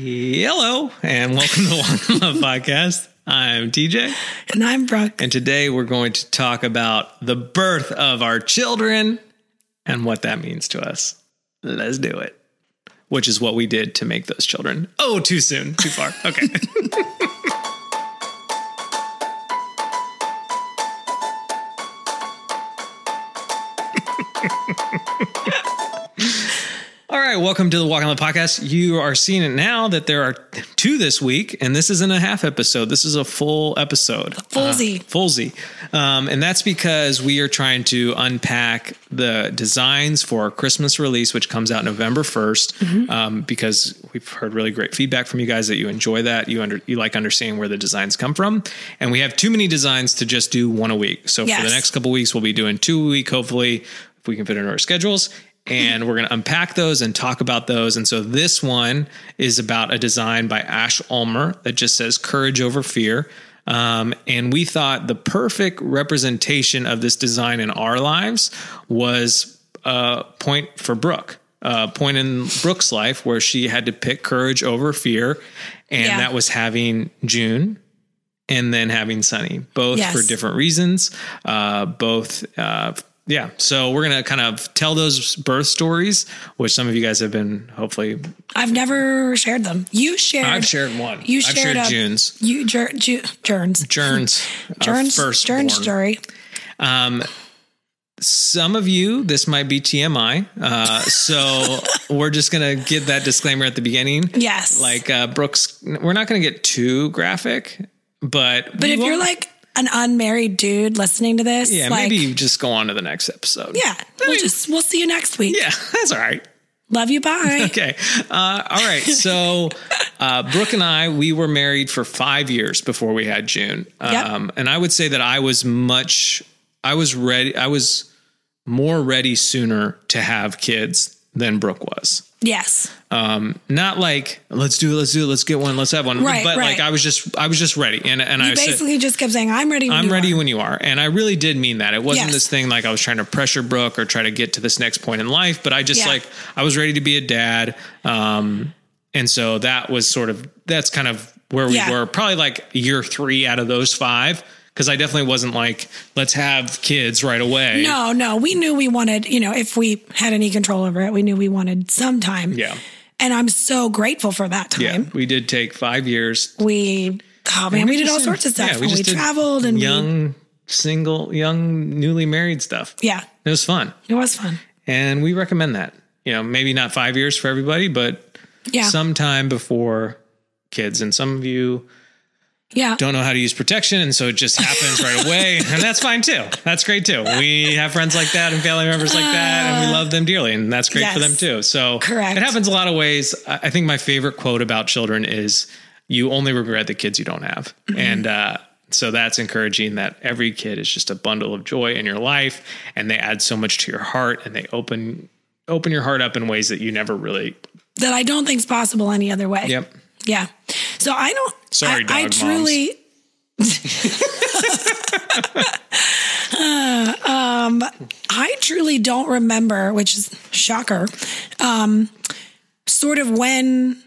Hello and welcome to One Love Podcast. I'm TJ, And I'm Brooke. and today we're going to talk about the birth of our children and what that means to us. Let's do it. Which is what we did to make those children. Oh, too soon, too far. Okay. All right, welcome to the Walk in Love Podcast. You are seeing it now that there are two this week, and this isn't a half episode. This is a full episode. fullsy. Uh, fullsy. Um, and that's because we are trying to unpack the designs for our Christmas release, which comes out November 1st, um, because we've heard really great feedback from you guys that you enjoy that. You under you like understanding where the designs come from. And we have too many designs to just do one a week. So for the next couple weeks, we'll be doing two a week, hopefully, if we can fit into our schedules and we're going to unpack those and talk about those. And so this one is about a design by Ash Ulmer that just says courage over fear. Um, and we thought the perfect representation of this design in our lives was a point for Brooke. A point in Brooke's life where she had to pick courage over fear, and Yeah. that was having June and then having Sunny, both Yes. for different reasons. Uh, both, uh, yeah. So we're gonna kind of tell those birth stories, which some of you guys have been hopefully. I've never shared them. You shared. I've shared one. You I've shared shared a- June's, You Jer, Ju, Jern's. Jern's, Jern's, first Jern's story. Um, some of you, this might be TMI. Uh, so we're just gonna get that disclaimer at the beginning. Yes. Like uh, Brooks, we're not gonna get too graphic, but but if you're like an unmarried dude listening to this, yeah, like, maybe you just go on to the next episode. yeah, we'll just we'll see you next week. yeah, that's all right. Love you. Bye. Okay. Uh, all right. So, uh, Brooke and I, we were married for five years before we had June. Yep. Um, and I would say that I was much, I was ready, I was more ready sooner to have kids than Brooke was. Yes. Um, not like let's do it, let's do it, let's get one, let's have one. Right, but like. I was just, I was just ready, and and I You said, basically just kept saying, "I'm ready." When I'm you ready are." when you are. And I really did mean that. It wasn't Yes. this thing like I was trying to pressure Brooke or try to get to this next point in life, but I just Yeah. like I was ready to be a dad. Um and so that was sort of that's kind of where we Yeah. were, probably like year three out of those five. Because I definitely wasn't like, let's have kids right away. No, no, we knew we wanted. You know, if we had any control over it, we knew we wanted some time. Yeah. And I'm so grateful for that time. Yeah. We did take five years. We, oh man, we, did all sorts of stuff. yeah, we, we traveled and we, young, single, young, newly married stuff. yeah, It was fun. it was fun. And we recommend that. You know, maybe not five years for everybody, but Yeah, sometime before kids. And some of you yeah, don't know how to use protection, and so it just happens right away. And that's fine too. That's great too. We have friends like that and family members like that, and we love them dearly, and that's great for them too. So Correct. it happens a lot of ways. I I think my favorite quote about children is you only regret the kids you don't have. Mm-hmm. And uh so that's encouraging that every kid is just a bundle of joy in your life and they add so much to your heart and they open open your heart up in ways that you never really that I don't think is possible any other way. Yep. Yeah. So I don't. Sorry, I, I truly. Uh, um, I truly don't remember, which is shocker. Um, sort of when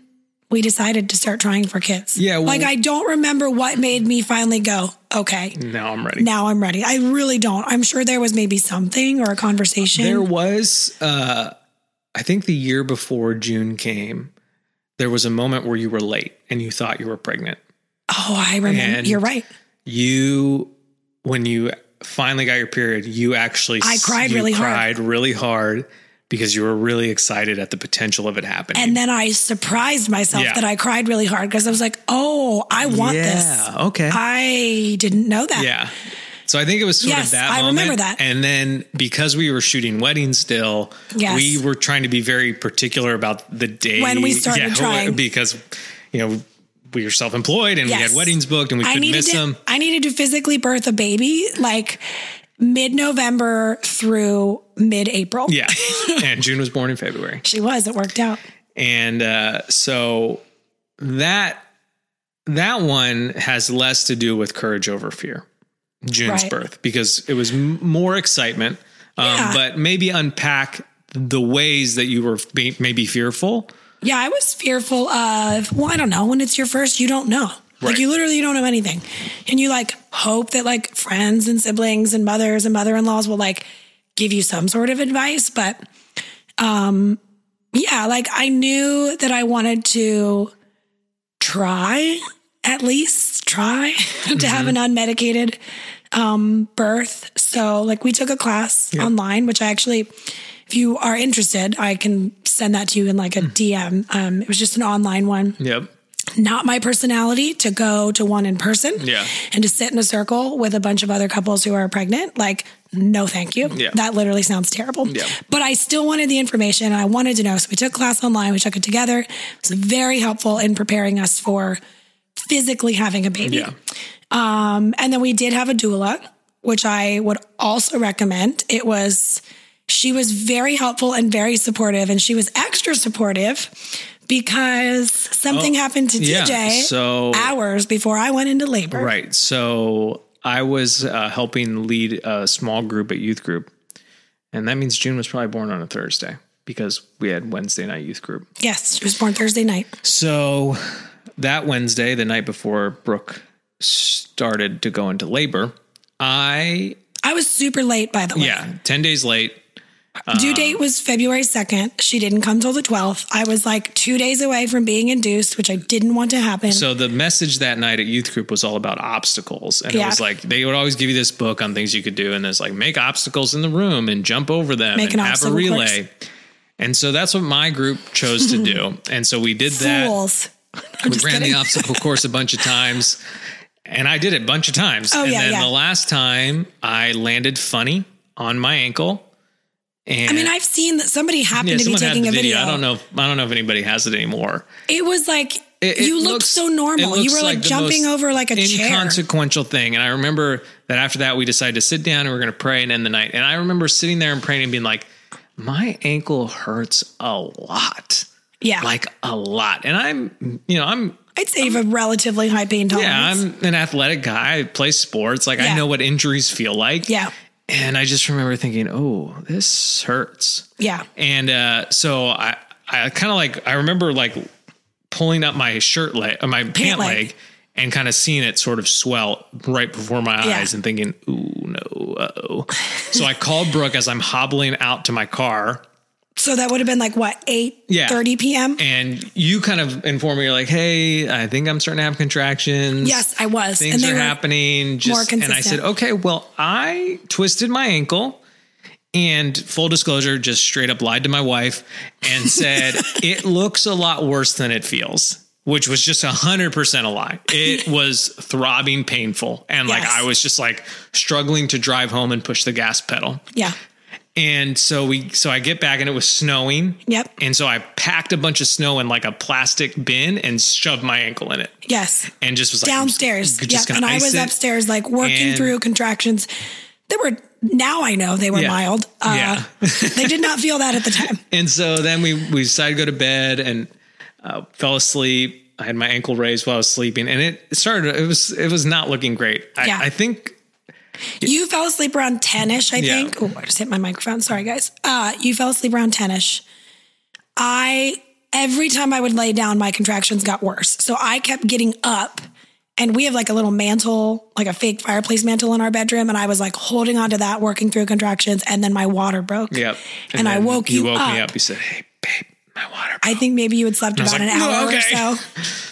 we decided to start trying for kids. Yeah, well- like I don't remember what made me finally go. Okay, Now I'm ready. now I'm ready. I really don't. I'm sure there was maybe something or a conversation. There was, uh, I think the year before June came, there was a moment where you were late and you thought you were pregnant. oh, I remember. And- You're right. You, when you finally got your period, you actually I cried really hard. cried really hard because you were really excited at the potential of it happening. And then I surprised myself Yeah. that I cried really hard because I was like, "Oh, I want this." okay, I didn't know that. yeah. So I think it was sort Yes, of that I moment. remember that. And then because we were shooting weddings still, Yes. we were trying to be very particular about the day When we started trying. because you know we were self-employed and we had weddings booked and we couldn't miss to. them. I needed to physically birth a baby like mid-November through mid-April. Yeah. and June was born in February. She was. It worked out. And uh, so that that one has less to do with courage over fear. June's Right. birth because it was m- more excitement, um, Yeah. but maybe unpack the ways that you were be- maybe fearful Yeah, I was fearful of, well, I don't know. When it's your first, you don't know. Like you literally don't know anything. And you like hope that like friends and siblings and mothers and mother in laws will like give you some sort of advice. But um yeah, like I knew that I wanted to try, at least try to have an unmedicated um birth. So like we took a class online, which I actually if you are interested, I can send that to you in like a DM. Um, it was just an online one Yep. not my personality to go to one in person Yeah. and to sit in a circle with a bunch of other couples who are pregnant like no thank you Yeah. that literally sounds terrible Yeah. but i still wanted the information and i wanted to know so we took class online we took it together it was very helpful in preparing us for physically having a baby Yeah. um, and then we did have a doula, which I would also recommend. It was, she was very helpful and very supportive, and she was extra supportive because something happened to Oh, yeah, TJ so- hours before I went into labor. Right. So I was uh, helping lead a small group at youth group. And that means June was probably born on a Thursday because we had Wednesday night youth group. Yes, she was born Thursday night. So that Wednesday, the night before Brooke started to go into labor, I, I was super late, by the way. yeah, 10 days late. Due um, date was February 2nd. She didn't come till the 12th. I was like two days away from being induced, which I didn't want to happen. So the message that night at youth group was all about obstacles. And it was like, they would always give you this book on things you could do. And it's like, make obstacles in the room and jump over them Make and an have a relay. And so that's what my group chose to do. And so we did that. Fools. I'm we ran kidding. the obstacle course a bunch of times and i did it a bunch of times Oh, and yeah, then yeah. the last time i landed funny on my ankle and I mean, I've seen that somebody happened yeah, to be taking a video. video. i don't know if, i don't know if anybody has it anymore It was like It- it you looked looks- so normal. You were like, the jumping over like a chair. inconsequential thing and i remember that after that we decided to sit down and we are going to pray and end the night and i remember sitting there and praying and being like my ankle hurts a lot Yeah, like a lot and i'm you know i'm I'd say you have a relatively high pain tolerance. Yeah, I'm an athletic guy. I play sports. Like I know what injuries feel like. yeah, And I just remember thinking, oh, this hurts. yeah. And uh, so I, I kind of like, I remember like pulling up my shirt leg, uh, my pant, leg. leg, and kind of seeing it sort of swell right before my Yeah. eyes and thinking, ooh, no, uh oh. so I called Brooke as I'm hobbling out to my car. So that would have been like what eight Yeah. thirty p.m. And you kind of informed me, you're like, hey, I think I'm starting to have contractions. Yes, I was. things and they are happening. Just, and I said, okay, well, I twisted my ankle. And full disclosure, just straight up lied to my wife and said, it looks a lot worse than it feels, which was just a hundred percent a lie. It was throbbing painful. And like, Yes. I was just like struggling to drive home and push the gas pedal. Yeah. And so we, so I get back and it was snowing. Yep. And so I packed a bunch of snow in like a plastic bin and shoved my ankle in it Yes. and just was like just- Downstairs. just Yep. And I was it. upstairs, like working And- through contractions. They were now I know they were Yeah. mild. Uh, Yeah. they did not feel that at the time. And so then we we decided to go to bed and uh, fell asleep. I had my ankle raised while I was sleeping, and it started. It was it was not looking great. I, Yeah. I think You fell asleep around 10 ish, I Yeah. think. Oh, I just hit my microphone. Sorry, guys. Uh, you fell asleep around 10 ish. I, every time I would lay down, my contractions got worse. So I kept getting up. And we have like a little mantle, like a fake fireplace mantle in our bedroom. And I was like holding onto that, working through contractions. And then my water broke. yep. And, I woke you, woke up. me up. You said, "Hey, babe, my water." I think maybe you had slept about like, an "No, hour okay." or so.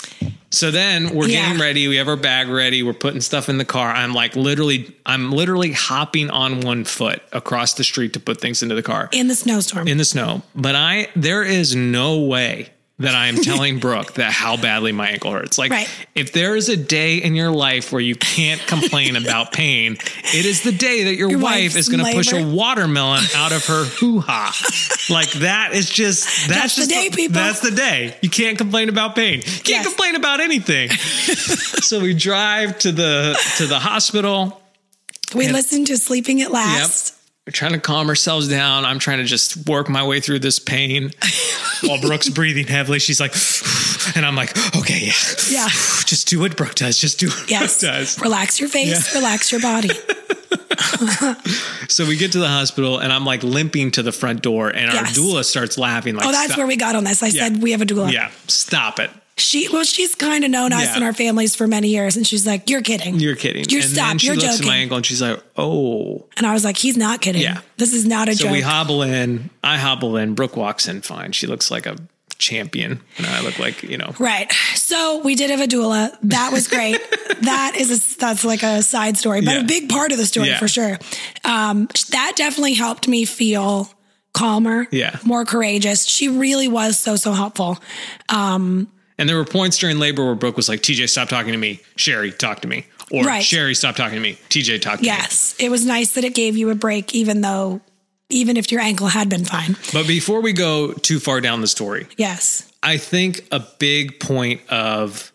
So then we're Yeah. getting ready. We have our bag ready. We're putting stuff in the car. I'm like literally, I'm literally hopping on one foot across the street to put things into the car. In the snowstorm. in the snow. But I there is no way that I am telling Brooke that how badly my ankle hurts. Like Right. if there is a day in your life where you can't complain about pain, it is the day that your, Your wife is going to push a watermelon out of her hoo-ha. like that is just that's, That's the just day, people. That's the day. You can't complain about pain. Can't Yes. complain about anything. so we drive to the to the hospital. we listen to Sleeping at Last. We're trying to calm ourselves down. I'm trying to just work my way through this pain while Brooke's breathing heavily. She's like, and I'm like, okay, yeah. Yeah. Just do what Brooke does. Just do what Yes. Brooke does. Relax your face, Yeah. relax your body. so we get to the hospital and I'm like limping to the front door and our doula starts laughing like Oh, that's "Stop." where we got on this. I Yeah. said we have a doula. Yeah, stop it. She well, she's kind of known us Yeah. in our families for many years, and she's like, "You're kidding. You're kidding. You're and stop. You're looks joking." at my ankle and she's like, "Oh." and I was like, "He's not kidding. Yeah. This is not a So joke." we hobble in. I hobble in. Brooke walks in fine. She looks like a champion, and I look like you know. Right. So we did have a doula. That was great. that is a, that's like a side story, but Yeah. a big part of the story Yeah. for sure. Um, that definitely helped me feel calmer, Yeah. more courageous. She really was so so helpful. And there were points during labor where Brooke was like, "TJ, stop talking to me. Sherry, talk to me." Or Right. Sherry, stop talking to me. TJ, talk to me. Yes, it was nice that it gave you a break, even though even if your ankle had been fine. But before we go too far down the story, Yes. I think a big point of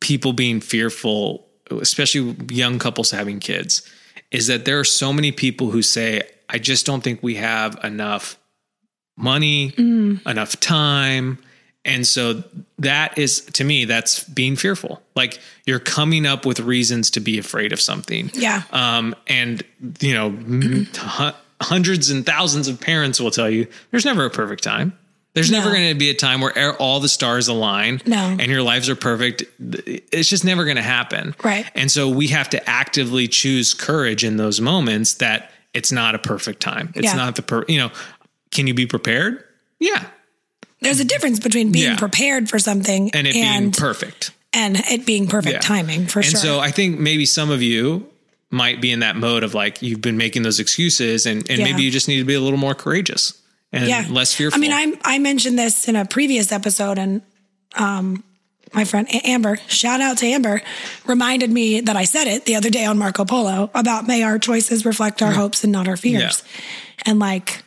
people being fearful, especially young couples having kids, is that there are so many people who say, I just don't think we have enough money, mm. enough time. And so that is, to me, that's being fearful. Like you're coming up with reasons to be afraid of something. Yeah. Um, and, you know, hundreds and thousands of parents will tell you there's never a perfect time. There's never going to be a time where er- all the stars align No. and your lives are perfect. It's just never going to happen. Right. And so we have to actively choose courage in those moments that it's not a perfect time. It's Yeah. not the per, you know, can you be prepared? Yeah. There's a difference between being Yeah. prepared for something And it being perfect. and it being perfect Yeah. timing for and sure. And so I think maybe some of you might be in that mode of like you've been making those excuses and, and Yeah. maybe you just need to be a little more courageous and yeah. less fearful. I mean, I I mentioned this in a previous episode, and um, my friend Amber, shout out to Amber, reminded me that I said it the other day on Marco Polo about may our choices reflect our hopes and not our fears, and like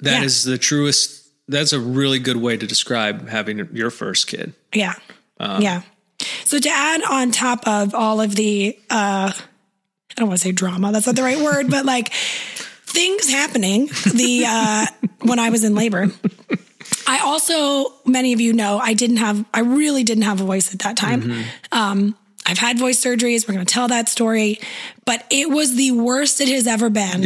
That yeah. is the truest. That's a really good way to describe having your first kid. Yeah. Uh. yeah. So to add on top of all of the uh I don't want to say drama, that's not the right word, but like things happening the uh when I was in labor. I also many of you know I didn't have I really didn't have a voice at that time. Mm-hmm. Um I've had voice surgeries. We're going to tell that story, but it was the worst it has ever been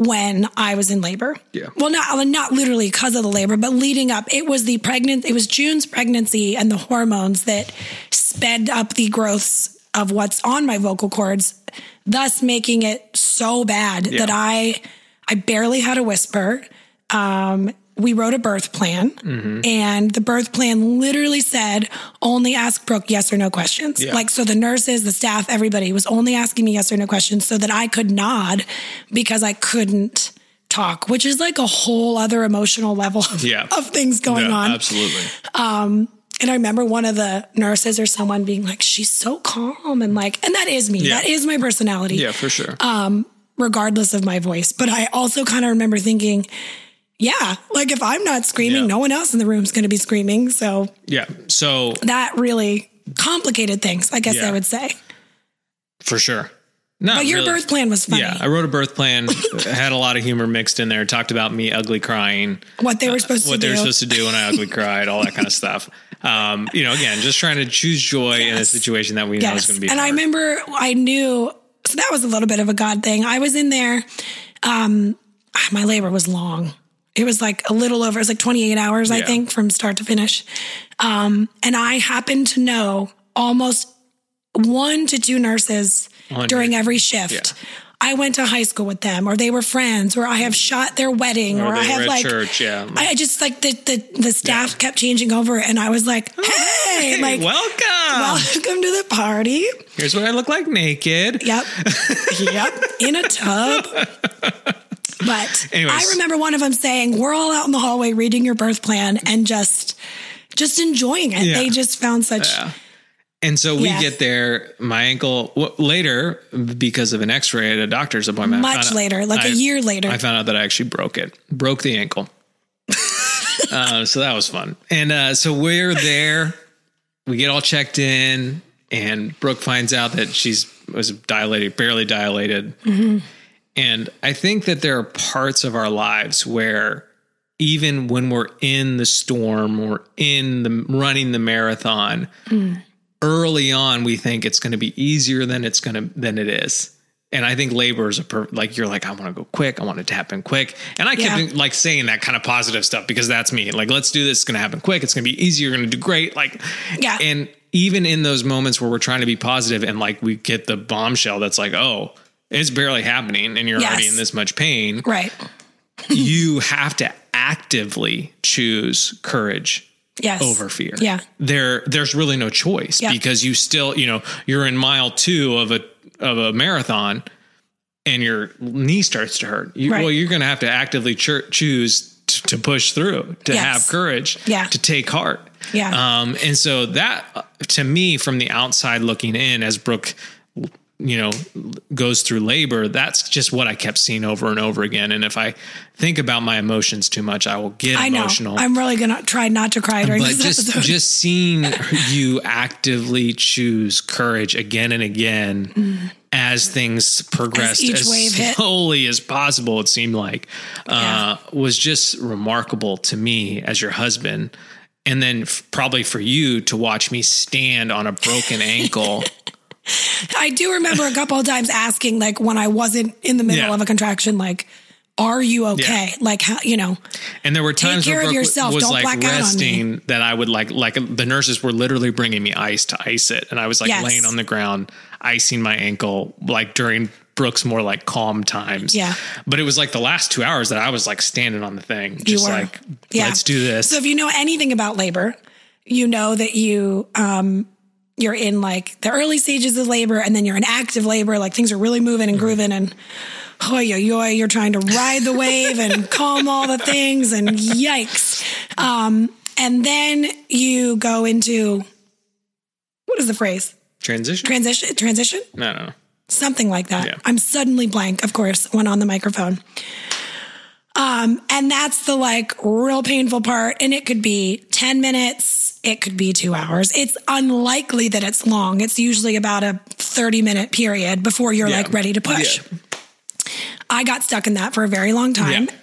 when I was in labor. Yeah. Well, not not literally because of the labor, but leading up, it was the pregnant. It was June's pregnancy and the hormones that sped up the growths of what's on my vocal cords, thus making it so bad Yeah. that I I barely had a whisper. Um, we wrote a birth plan, Mm-hmm. and the birth plan literally said only ask Brooke yes or no questions. Yeah. Like so, the nurses, the staff, everybody was only asking me yes or no questions so that I could nod because I couldn't talk, which is like a whole other emotional level of, Yeah. of things going Yeah, on. absolutely. And I remember one of the nurses or someone being like, "She's so calm," and like, and that is me. Yeah. That is my personality Yeah, for sure. regardless of my voice. But I also kind of remember thinking, yeah, like if I'm not screaming, Yeah. no one else in the room is going to be screaming. So yeah. So that really complicated things, I guess Yeah. I would say. for sure. No, But your really. birth plan was funny. Yeah, I wrote a birth plan. had a lot of humor mixed in there. Talked about me ugly crying, what they were supposed what to they do. were supposed to do when I ugly cried, all that kind of stuff. Um, you know, again, just trying to choose joy in a situation that we know is going to be. And I remember I knew, so that was a little bit of a God thing. I was in there. Um, my labor was long. It was like a little over, it was like 28 hours, I think, from start to finish. Um, and I happened to know almost one to two nurses during every shift. Yeah. I went to high school with them, or they were friends, or I have shot their wedding, or, Or I have like church, yeah. I just like the the, the staff kept changing over, and I was like, "Hey, Hey, like, welcome. welcome to the party." Here's what I look like naked. Yep. yep. In a tub. But Anyways. I remember one of them saying, "We're all out in the hallway reading your birth plan and just just enjoying it." Yeah. They just found such Yeah. And so we Yeah. get there. My ankle w- later because of an X-ray at a doctor's appointment. Much found out- later, like a I- year later. I found out that I actually broke it, broke the ankle. uh, so that was fun. And uh, so we're there. We get all checked in, and Brooke finds out that she's was dilated, barely dilated. And I think that there are parts of our lives where even when we're in the storm or in the running the marathon, early on we think it's going to be easier than it's going to than it is. And I think labor is a per, like you're like I want to go quick, I want it to happen quick, and I kept Yeah. like saying that kind of positive stuff because that's me. Like let's do this, it's going to happen quick, it's going to be easy, you're going to do great. Like Yeah. and even in those moments where we're trying to be positive and like we get the bombshell that's like oh it's barely happening and you're already in this much pain Right. you have to actively choose courage Yes. over fear. Yeah. There there's really no choice Yeah. because you still, you know, you're in mile 2 of a of a marathon and your knee starts to hurt. You, Right. Well, you're going to have to actively cho- choose t- to push through, to Yes. have courage, Yeah. to take heart. Yeah. Um and so that to me from the outside looking in as Brooke you know goes through labor that's just what i kept seeing over and over again and if i think about my emotions too much i will get I know. emotional I'm really gonna try not to cry during but this just episode. just seeing you actively choose courage again and again as things progressed each as, wave hit. slowly as possible it seemed like uh, was just remarkable to me as your husband and then f- probably for you to watch me stand on a broken ankle I do remember a couple of times asking, like, when I wasn't in the middle Yeah. of a contraction, like, "Are you okay?" Like, how you know? And there were times care where of Brooke yourself. was Don't like black out on me. resting that I would like like the nurses were literally bringing me ice to ice it, and I was like Yes. laying on the ground icing my ankle like during Brooke's more like calm times. Yeah. but it was like the last two hours that I was like standing on the thing, just like Yeah. let's do this. So if you know anything about labor, you know that you um you're in like the early stages of labor and then you're in active labor, like things are really moving and grooving and oh yo yo you're trying to ride the wave and calm all the things and yikes. Um and then you go into what is the phrase? Transition? Transition transition? no, no, no. something like that. Yeah. I'm suddenly blank, of course, when on the microphone. Um, and that's the like real painful part. And it could be 10 minutes, it could be two hours. It's unlikely that it's long. It's usually about a 30 minute period before you're Yeah. like ready to push. Yeah. I got stuck in that for a very long time. Yeah.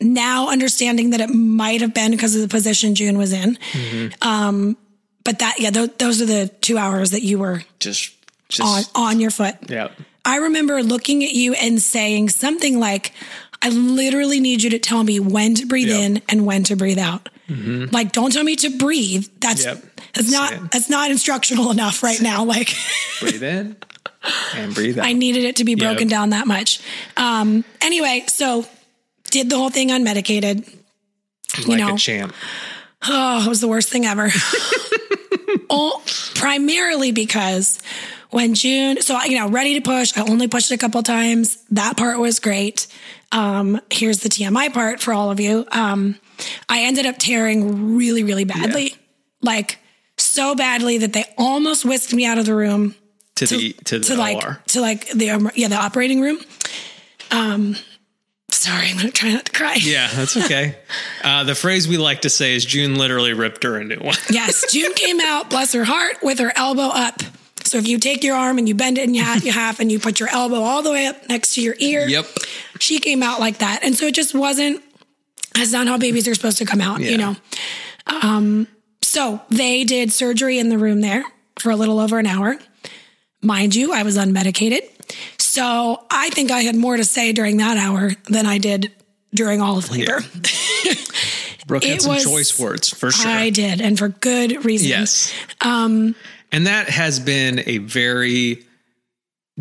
Now understanding that it might have been because of the position June was in. Mm-hmm. Um, but that, yeah, those, those are the two hours that you were Just, on, on your foot. yeah. I remember looking at you and saying something like, I literally need you to tell me when to breathe Yep. in and when to breathe out. Like, don't tell me to breathe. That's Yep. that's not that's not instructional enough right now. Like, Breathe in and breathe out. I needed it to be broken Yep. down that much. Um, anyway, so did the whole thing unmedicated. like know. a champ. Oh, it was the worst thing ever. All, primarily because when June, so you know, ready to push. I only pushed a couple times. That part was great. Um, here's the TMI part for all of you. Um, I ended up tearing really, really badly, like so badly that they almost whisked me out of the room To, the to the to like OR. to like the um, yeah the operating room. Um, sorry, I'm gonna try not to cry. Yeah, that's okay. uh, the phrase we like to say is June literally ripped her a new one. Yes, June came out, bless her heart, with her elbow up. So if you take your arm and you bend it in half, you half, and you put your elbow all the way up next to your ear. Yep. She came out like that, and so it just wasn't. That's not how babies are supposed to come out, Yeah. you know. Um, so they did surgery in the room there for a little over an hour. Mind you, I was unmedicated, so I think I had more to say during that hour than I did during all of labor. Brooke had It some was- choice words for sure. I did, and for good reason. Yes. Um, and that has been a very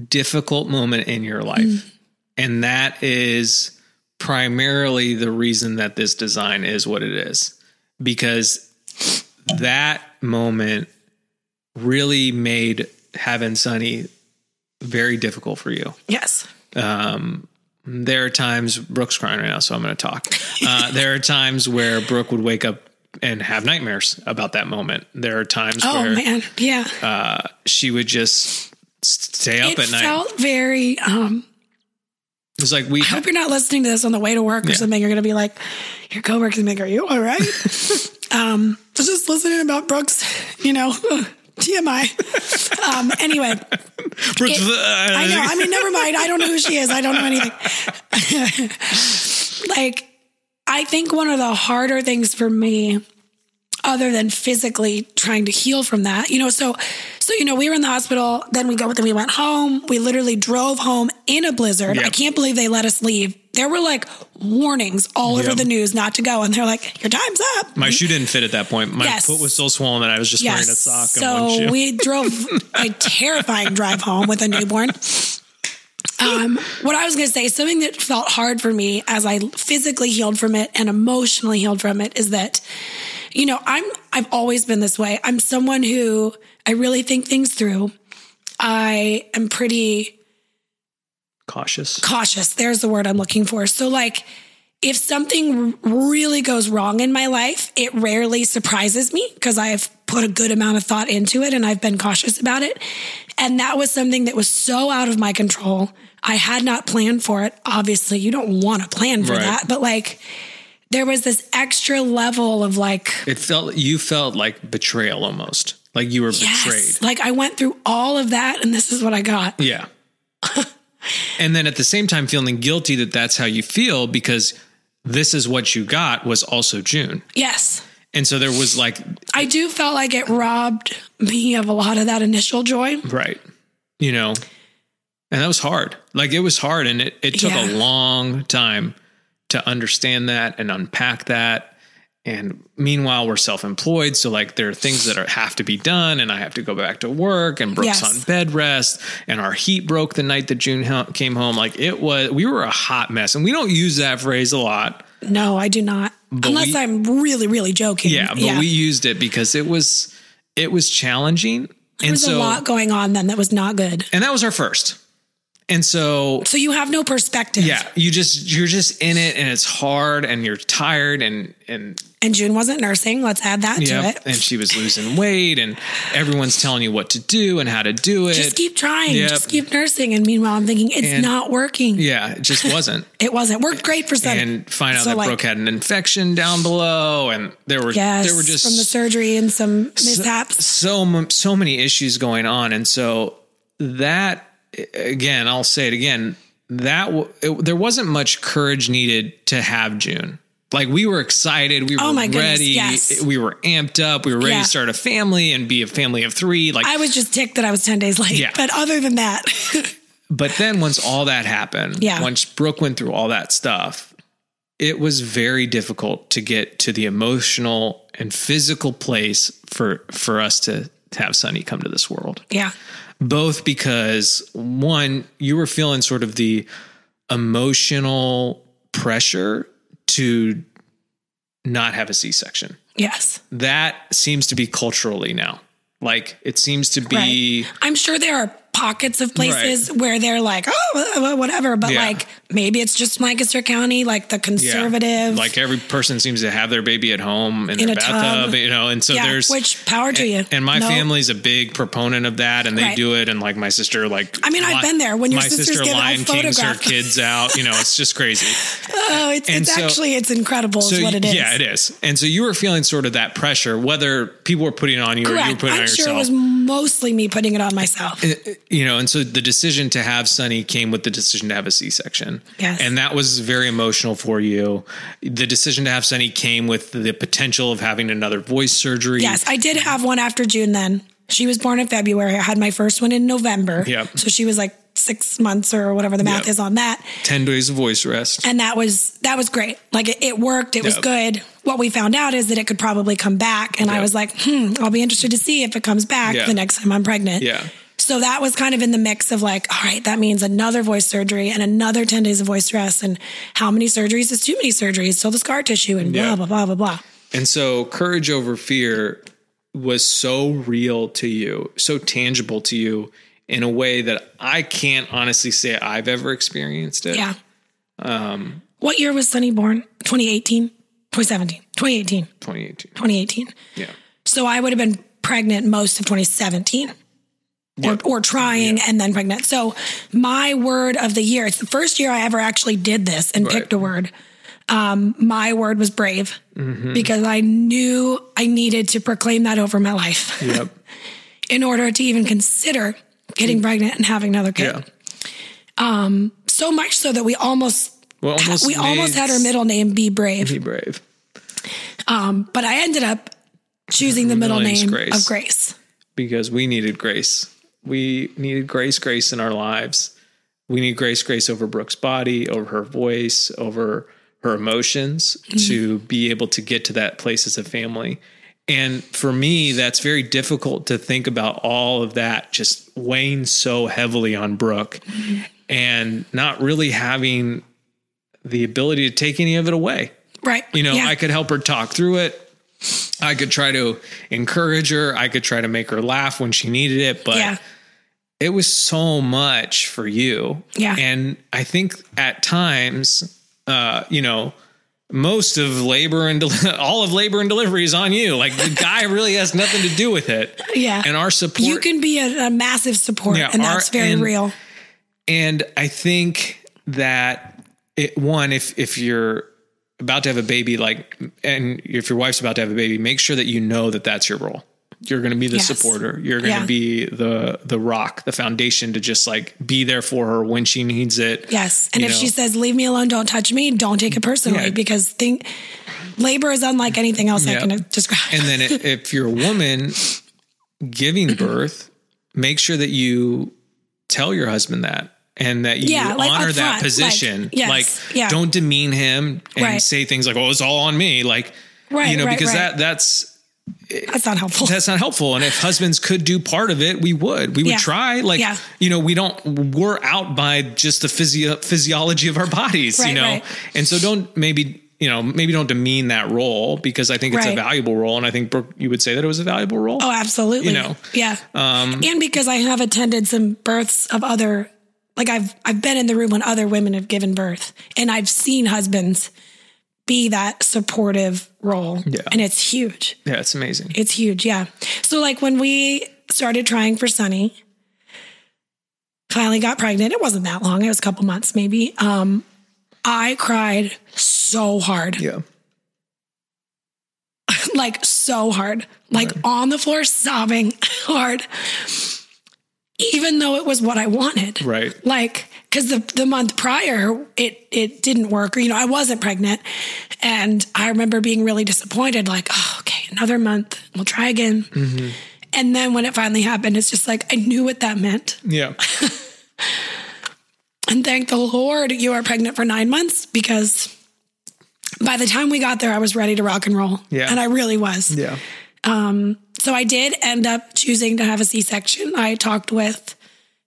difficult moment in your life. Mm. And that is primarily the reason that this design is what it is. Because that moment really made having Sunny very difficult for you. Yes. There are times Brooke's crying right now, so I'm going to talk. Uh, there are times where Brooke would wake up and have nightmares about that moment. There are times Oh where man, yeah. she would just stay up it at night. It felt very. Um, it was like we I hope you're not listening to this on the way to work or Yeah. something. You're going to be like, your coworkers gonna be like, "Are you all right?" um, I was just listening about Brooks, you know, TMI. Um, anyway, Brooke's, I know. I mean, never mind. I don't know who she is. I don't know anything. like, I think one of the harder things for me, other than physically trying to heal from that, you know, so, so, you know, we were in the hospital, then we go, then we went home. We literally drove home in a blizzard. Yeah. I can't believe they let us leave. There were like warnings all over the news not to go. And they're like, your time's up. My shoe didn't fit at that point. My Yes. foot was so swollen that I was just wearing a sock and one So we drove a terrifying drive home with a newborn. Um, what I was going to say, something that felt hard for me as I physically healed from it and emotionally healed from it is that, you know, I'm, I've always been this way. I'm someone who I really think things through. I am pretty Cautious. cautious. There's the word I'm looking for. So, like, if something really goes wrong in my life, it rarely surprises me because I've put a good amount of thought into it and I've been cautious about it. And that was something that was so out of my control. I had not planned for it. Obviously, you don't want to plan for Right. that, but like, there was this extra level of like, It felt you felt like betrayal almost. Like you were yes, betrayed. like I went through all of that and this is what I got. Yeah. and then at the same time feeling guilty that that's how you feel because this is what you got was also June. Yes. And so there was like I do felt like it robbed me of a lot of that initial joy. right, you know, and that was hard. Like it was hard and it, it took Yeah. a long time to understand that and unpack that. And meanwhile, we're self-employed, so like there are things that are, have to be done, and I have to go back to work. And Brooke's Yes. on bed rest, and our heat broke the night that June came home. Like it was, we were a hot mess, and we don't use that phrase a lot. No, I do not. Unless we- I'm really, really joking. Yeah, but we used it because it was it was challenging, there and was so a lot going on then that was not good. and that was our first, and so So you have no perspective. yeah, you just you're just in it, and it's hard, and you're tired, and and And June wasn't nursing. Let's add that to it. and she was losing weight, and everyone's telling you what to do and how to do it. Just keep trying. Yep. Just keep nursing. And meanwhile, I'm thinking it's And- not working. yeah, it just wasn't. It wasn't. Worked great for some and find out So, that like- Brooke had an infection down below, and there were yes, there were just from the surgery and some mishaps. so m- so many issues going on and so that again i'll say it again that w- it, there wasn't much courage needed to have june like we were excited we oh were Oh my goodness, ready yes. we were amped up we were ready Yeah. to start a family and be a family of three like I was just ticked that I was 10 days late. Yeah. But other than that, but then once all that happened Yeah. once brooke went through all that stuff it was very difficult to get to the emotional and physical place for for us to, to have sunny come to this world yeah. Both because one you were feeling sort of the emotional pressure to not have a c-section Yes. that seems to be culturally now like it seems to be Right. I'm sure there are pockets of places where they're like, oh, whatever. But Yeah. like, maybe it's just Lancaster County, like the yeah, like every person seems to have their baby at home in, In their a bathtub tub. you know and so yeah, there's which power to you. and my No. family's a big proponent of that, and they Right. do it. And like my sister, like I mean, I've been there when your my sisters sister Lion Kings her kids out. You know, it's just crazy. Oh, it's, it's so- actually, it's incredible is what it is. Yeah, it is. And so you were feeling sort of that pressure, whether people were putting it on you or you were putting I'm on sure it yourself. was mostly me putting it on myself. Uh, uh, you know, and so the decision to have Sunny came with the decision to have a C-section. Yes. And that was very emotional for you. The decision to have Sunny came with the potential of having another voice surgery. Yes, I did have one after June then. She was born in February. I had my first one in November. Yep. So she was like six months or whatever the math Yep. is on that. 10 days of voice rest. And that was that was great. Like it, it worked. It was good. What we found out is that it could probably come back. And I was like, hmm, I'll be interested to see if it comes back the next time I'm pregnant. Yeah. So that was kind of in the mix of like, all right, that means another voice surgery and another 10 days of voice rest. And how many surgeries is too many surgeries? Still the scar tissue and blah, Yeah. blah, blah, blah, blah. And so courage over fear was so real to you, so tangible to you in a way that I can't honestly say I've ever experienced it. Yeah. Um, what year was Sunny born? 2018? 2017? 2018. 2018. 2018. Yeah. So I would have been pregnant most of 2017. Or, or trying and then pregnant. So my word of the year, it's the first year I ever actually did this and Right. picked a word. Um, my word was brave because I knew I needed to proclaim that over my life Yep. in order to even consider getting pregnant and having another kid. Yeah. Um, So much so that we almost Well, almost we almost had her middle name be brave. Be brave. Um, but I ended up choosing the middle name Grace. of Grace. because we needed grace. We needed grace, grace in our lives. we need grace, grace over Brooke's body, over her voice, over her emotions mm-hmm. to be able to get to that place as a family. And for me, that's very difficult to think about all of that just weighing so heavily on Brooke mm-hmm. and not really having the ability to take any of it away. Right. You know, Yeah. I could help her talk through it. I could try to encourage her. I could try to make her laugh when she needed it, but yeah. It was so much for you. Yeah. And I think at times, uh, you know, most of labor and del- all of labor and delivery is on you. Like the guy really has nothing to do with it. Yeah. And our support you can be a, a massive support, Yeah, and our- that's very and- real. And I think that it, one, if if you're about to have a baby, like, and if your wife's about to have a baby, make sure that you know that that's your role. You're going to be the Yes. supporter. You're going to Yeah. be the the rock, the foundation to just like be there for her when she needs it. Yes. And You if know. she says, leave me alone, don't touch me, don't take it personally Yeah. because think labor is unlike anything else I can describe. And then if you're a woman giving mm-hmm. birth, make sure that you tell your husband that and that you Yeah, like honor that position. like, yes, like yeah. don't demean him and Right. say things like, "Oh, it's all on me." Like, Right, you know, right, because that that's that's not helpful. that's not helpful. And if husbands could do part of it, we would. We would Yeah. try. Like, Yeah. you know, we don't. We're out by just the physio- physiology of our bodies. you know, right. and so don't maybe. You know, maybe don't demean that role because I think it's a valuable role, and I think Brooke, you would say that it was a valuable role. Oh, absolutely. You know, yeah. um, and because I have attended some births of other, like I've I've been in the room when other women have given birth, and I've seen husbands be that supportive role, Yeah. and it's huge. Yeah, it's amazing. It's huge. Yeah. So like when we started trying for Sunny, finally got pregnant. It wasn't that long. It was a couple months maybe. Um, I cried so hard. Yeah. like so hard, like on the floor sobbing hard, even though it was what I wanted. Right. Like, cause the, the month prior, it, it didn't work or, you know, I wasn't pregnant. And I remember being really disappointed, like, oh, okay, another month, we'll try again. Mm-hmm. And then when it finally happened, it's just like, I knew what that meant. Yeah. And thank the Lord you are pregnant for nine months because by the time we got there, I was ready to rock and roll. Yeah. And I really was. Yeah. Um, so I did end up choosing to have a C section. I talked with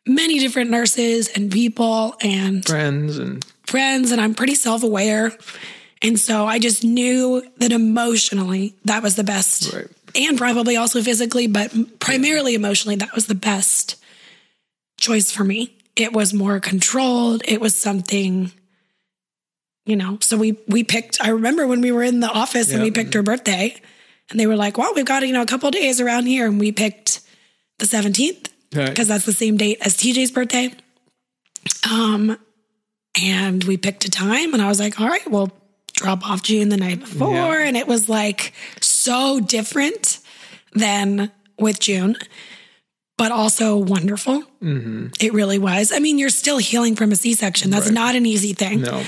many different nurses and people and Friends and friends, and I'm pretty self aware. And so I just knew that emotionally that was the best. Right. And probably also physically, but primarily emotionally, that was the best choice for me. It was more controlled. It was something, you know. So we we picked. I remember when we were in the office and we picked her birthday, and they were like, "Well, we've got you know a couple days around here," and we picked the seventeenth Right. Because that's the same date as TJ's birthday. Um, and we picked a time, and I was like, "All right, we'll drop off June the night before," Yeah. and it was like so different than with June, but also wonderful. Mm-hmm. It really was. I mean, you're still healing from a C-section. That's Right. not an easy thing. no.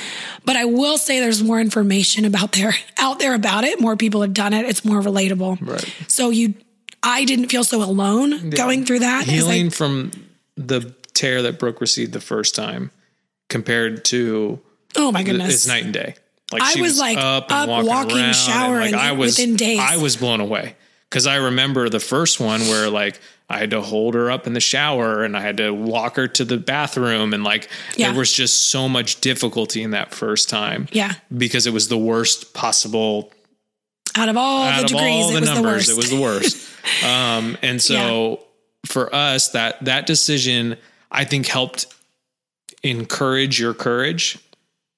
But I will say there's more information about there out there about it. More people have done it. It's more relatable. Right. So you, I didn't feel so alone going through that. Healing from the tear that Brooke received the first time compared to oh my goodness. it's night and day. Like I she was, like, up and up, walking, walking, showering like I was within days. I was blown away because I remember the first one where like I had to hold her up in the shower and I had to walk her to the bathroom and like Yeah. there was just so much difficulty in that first time. Yeah. because it was the worst possible Out of all out the degrees, all it the was the numbers, worst. it was the worst. um, and so for us, that that decision, I think, helped encourage your courage.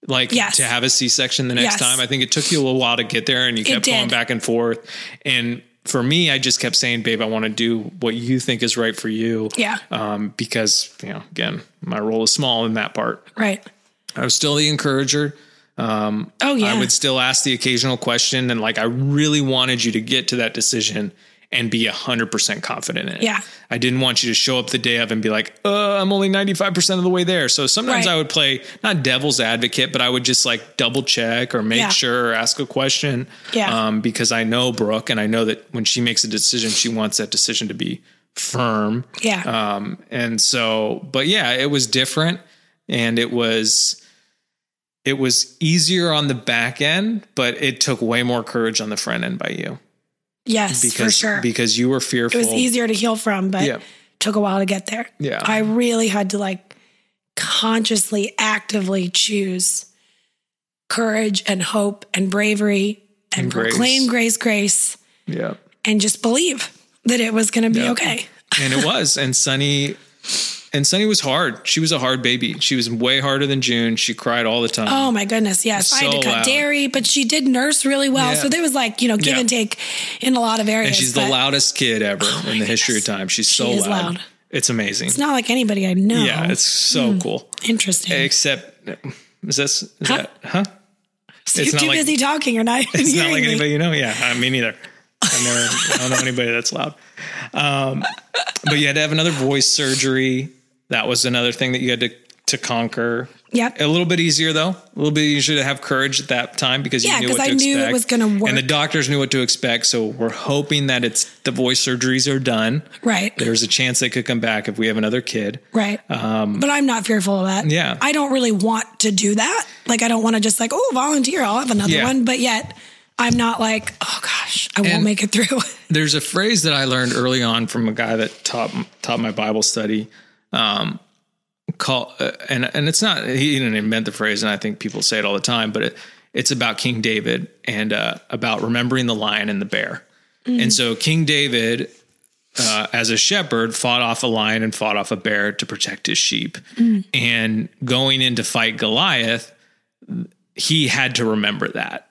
Like Yes. to have a C section the next Yes. time. I think it took you a little while to get there and you kept going back and forth. And for me, I just kept saying, babe, I want to do what you think is right for you. Yeah. Um, because, you know, again, my role is small in that part. right. I was still the encourager. Oh yeah. I would still ask the occasional question. And like, I really wanted you to get to that decision and be 100% confident in it. Yeah. I didn't want you to show up the day of and be like, uh, I'm only 95% of the way there. So sometimes Right. I would play not devil's advocate, but I would just like double check or make Yeah. sure or ask a question. Yeah. Um, because I know Brooke and I know that when she makes a decision, she wants that decision to be firm. yeah. Um, and so, but yeah, it was different. and it was it was easier on the back end, but it took way more courage on the front end by you Yes, because for sure. because you were fearful. it was easier to heal from, but Yeah. took a while to get there. Yeah. I really had to like consciously, actively choose courage and hope and bravery and, And grace. proclaim grace, grace, Yeah. and just believe that it was going to be Yeah. okay. and it was. And Sunny and Sunny was hard. She was a hard baby. She was way harder than June. She cried all the time. Oh my goodness. Yes. I had to cut loud. dairy, but she did nurse really well. Yeah. So there was like, you know, give Yeah. and take in a lot of areas. and she's the loudest kid ever in the history of time. She's so is loud. loud. It's amazing. It's not like anybody I know. yeah, it's so cool. interesting. Except is this is Huh? that huh? So it's you're too like- busy talking or not. It's not like me. anybody you know. Yeah, I, me neither. I never. I don't know anybody that's loud. Um, but you had to have another voice surgery. That was another thing that you had to to conquer. Yep. A little bit easier though. A little bit easier to have courage at that time because Yeah, you knew what to I knew it was gonna work. and the doctors knew what to expect. So we're hoping that it's the voice surgeries are done. Right. There's a chance they could come back if we have another kid. Right. but I'm not fearful of that. Um, yeah. I don't really want to do that. Like, I don't want to just like, oh, volunteer, I'll have another Yeah. one. But yet, I'm not like, oh gosh, I won't make it through. There's a phrase that I learned early on from a guy that taught taught my Bible study. Um, call uh, and and it's not he didn't invent the phrase, and I think people say it all the time, but it, it's about King David and uh, about remembering the lion and the bear. And so King David, uh, as a shepherd, fought off a lion and fought off a bear to protect his sheep. And going in to fight Goliath, he had to remember that.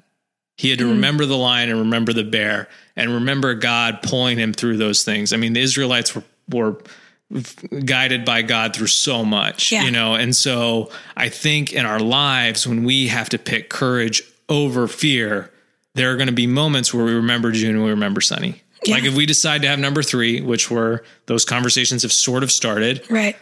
He had to remember the lion and remember the bear and remember God pulling him through those things. I mean, the Israelites were were guided by God through so much, Yeah. you know. And so I think in our lives when we have to pick courage over fear, there are going to be moments where we remember June and we remember Sunny. Yeah. Like if we decide to have number 3, which were those conversations have sort of started, right.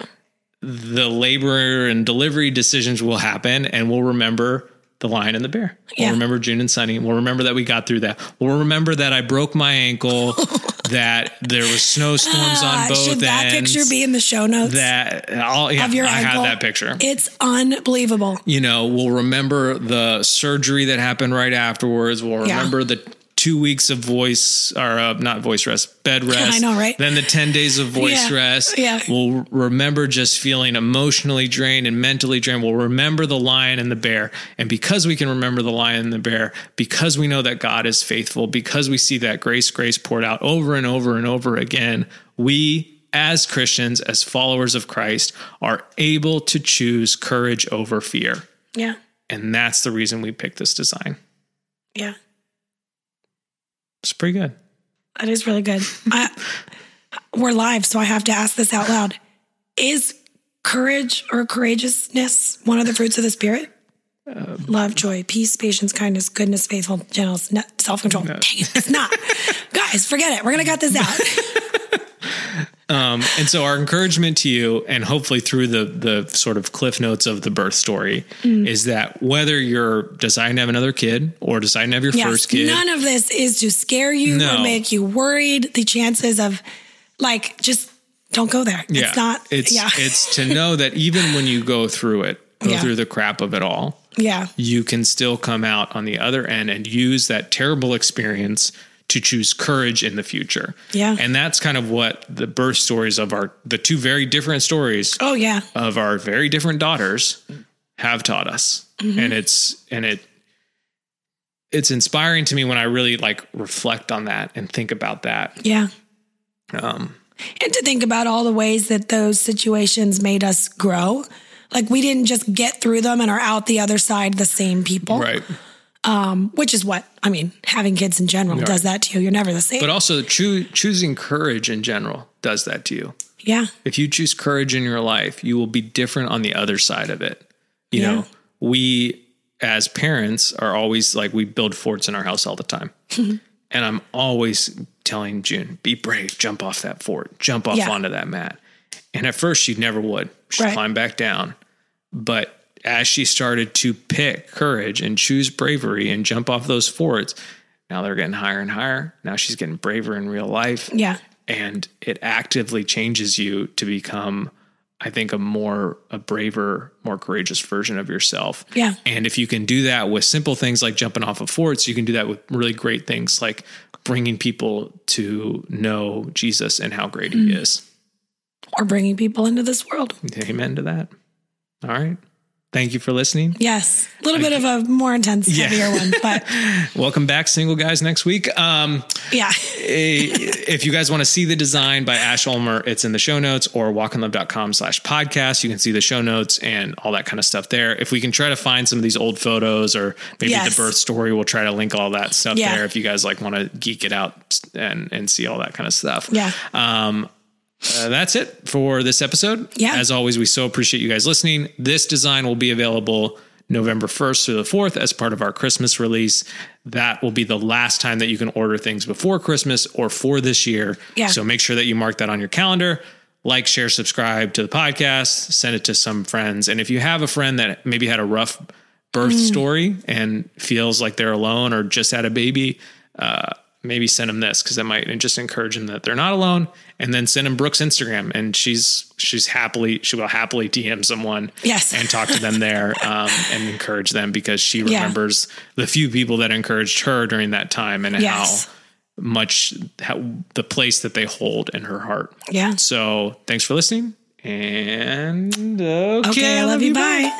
the labor and delivery decisions will happen and we'll remember the lion and the bear. We'll remember June and Sunny. We'll remember that we got through that. We'll remember that I broke my ankle, that there was snowstorms on ah, both should that ends. picture be in the show notes? that I'll, yeah, of your I have that picture. It's unbelievable. you know, we'll remember the surgery that happened right afterwards. We'll Yeah. remember the two weeks of voice or uh, not voice rest, bed rest. I know, right? Then the 10 days of voice Yeah. rest. Yeah. We'll remember just feeling emotionally drained and mentally drained. We'll remember the lion and the bear. And because we can remember the lion and the bear, because we know that God is faithful, because we see that grace, grace poured out over and over and over again, we as Christians, as followers of Christ, are able to choose courage over fear. Yeah. And that's the reason we picked this design. Yeah. It's pretty good. That is really good. I, we're live, so I have to ask this out loud. Is courage or courageousness one of the fruits of the Spirit? Um, Love, joy, peace, patience, kindness, goodness, faithful, gentleness, self control. Dang it, it's not. Guys, forget it. We're going to cut this out. Um, and so our encouragement to you, and hopefully through the the sort of cliff notes of the birth story, Mm. is that whether you're deciding to have another kid or deciding to have your Yes, first kid, none of this is to scare you No. or make you worried. The chances of, like, just don't go there. yeah, It's not. it's yeah. it's to know that even when you go through it, go Yeah. through the crap of it all, yeah. you can still come out on the other end and use that terrible experience to choose courage in the future. Yeah. And that's kind of what the birth stories of our the two very different stories Oh, yeah. of our very different daughters have taught us. And it's and it it's inspiring to me when I really like reflect on that and think about that. Yeah. Um And to think about all the ways that those situations made us grow. Like we didn't just get through them and are out the other side the same people. right. Um, which is what I mean, having kids in general does that to you. You're never the same. But also choo- choosing courage in general does that to you. yeah. if you choose courage in your life, you will be different on the other side of it. You Yeah. know, we as parents are always like we build forts in our house all the time. and I'm always telling June, be brave, jump off that fort, jump off Yeah. onto that mat. And at first she never would. She'd Right. climb back down. But as she started to pick courage and choose bravery and jump off those forts, now they're getting higher and higher. Now she's getting braver in real life Yeah. and it actively changes you to become I think a more a braver, more courageous version of yourself. Yeah. And if you can do that with simple things like jumping off of forts, you can do that with really great things like bringing people to know Jesus and how great he mm. is. Or bringing people into this world. Amen to that. All right. Thank you for listening. Yes. A little bit of a more intense, heavier one, but Welcome back, single guys, next week. Um, yeah. eh, if you guys want to see the design by Ash Ulmer, it's in the show notes or walkinlove.com slash podcast. You can see the show notes and all that kind of stuff there. If we can try to find some of these old photos or maybe Yes. the birth story, we'll try to link all that stuff Yeah. there. If you guys like want to geek it out and, and see all that kind of stuff. Yeah. Um, uh, that's it for this episode. Yeah. As always, we so appreciate you guys listening. This design will be available November 1st through the 4th as part of our Christmas release. That will be the last time that you can order things before Christmas or for this year. Yeah. So make sure that you mark that on your calendar. Like, share, subscribe to the podcast, send it to some friends. And if you have a friend that maybe had a rough birth Mm. story and feels like they're alone or just had a baby, uh, maybe send them this because that might just encourage them that they're not alone. And then send him Brooke's Instagram, and she's she's happily she will happily DM someone, Yes. and talk to them there um, and encourage them because she Yeah. remembers the few people that encouraged her during that time and Yes. how much how, the place that they hold in her heart. Yeah. So thanks for listening, and okay, Okay. I love you. Bye.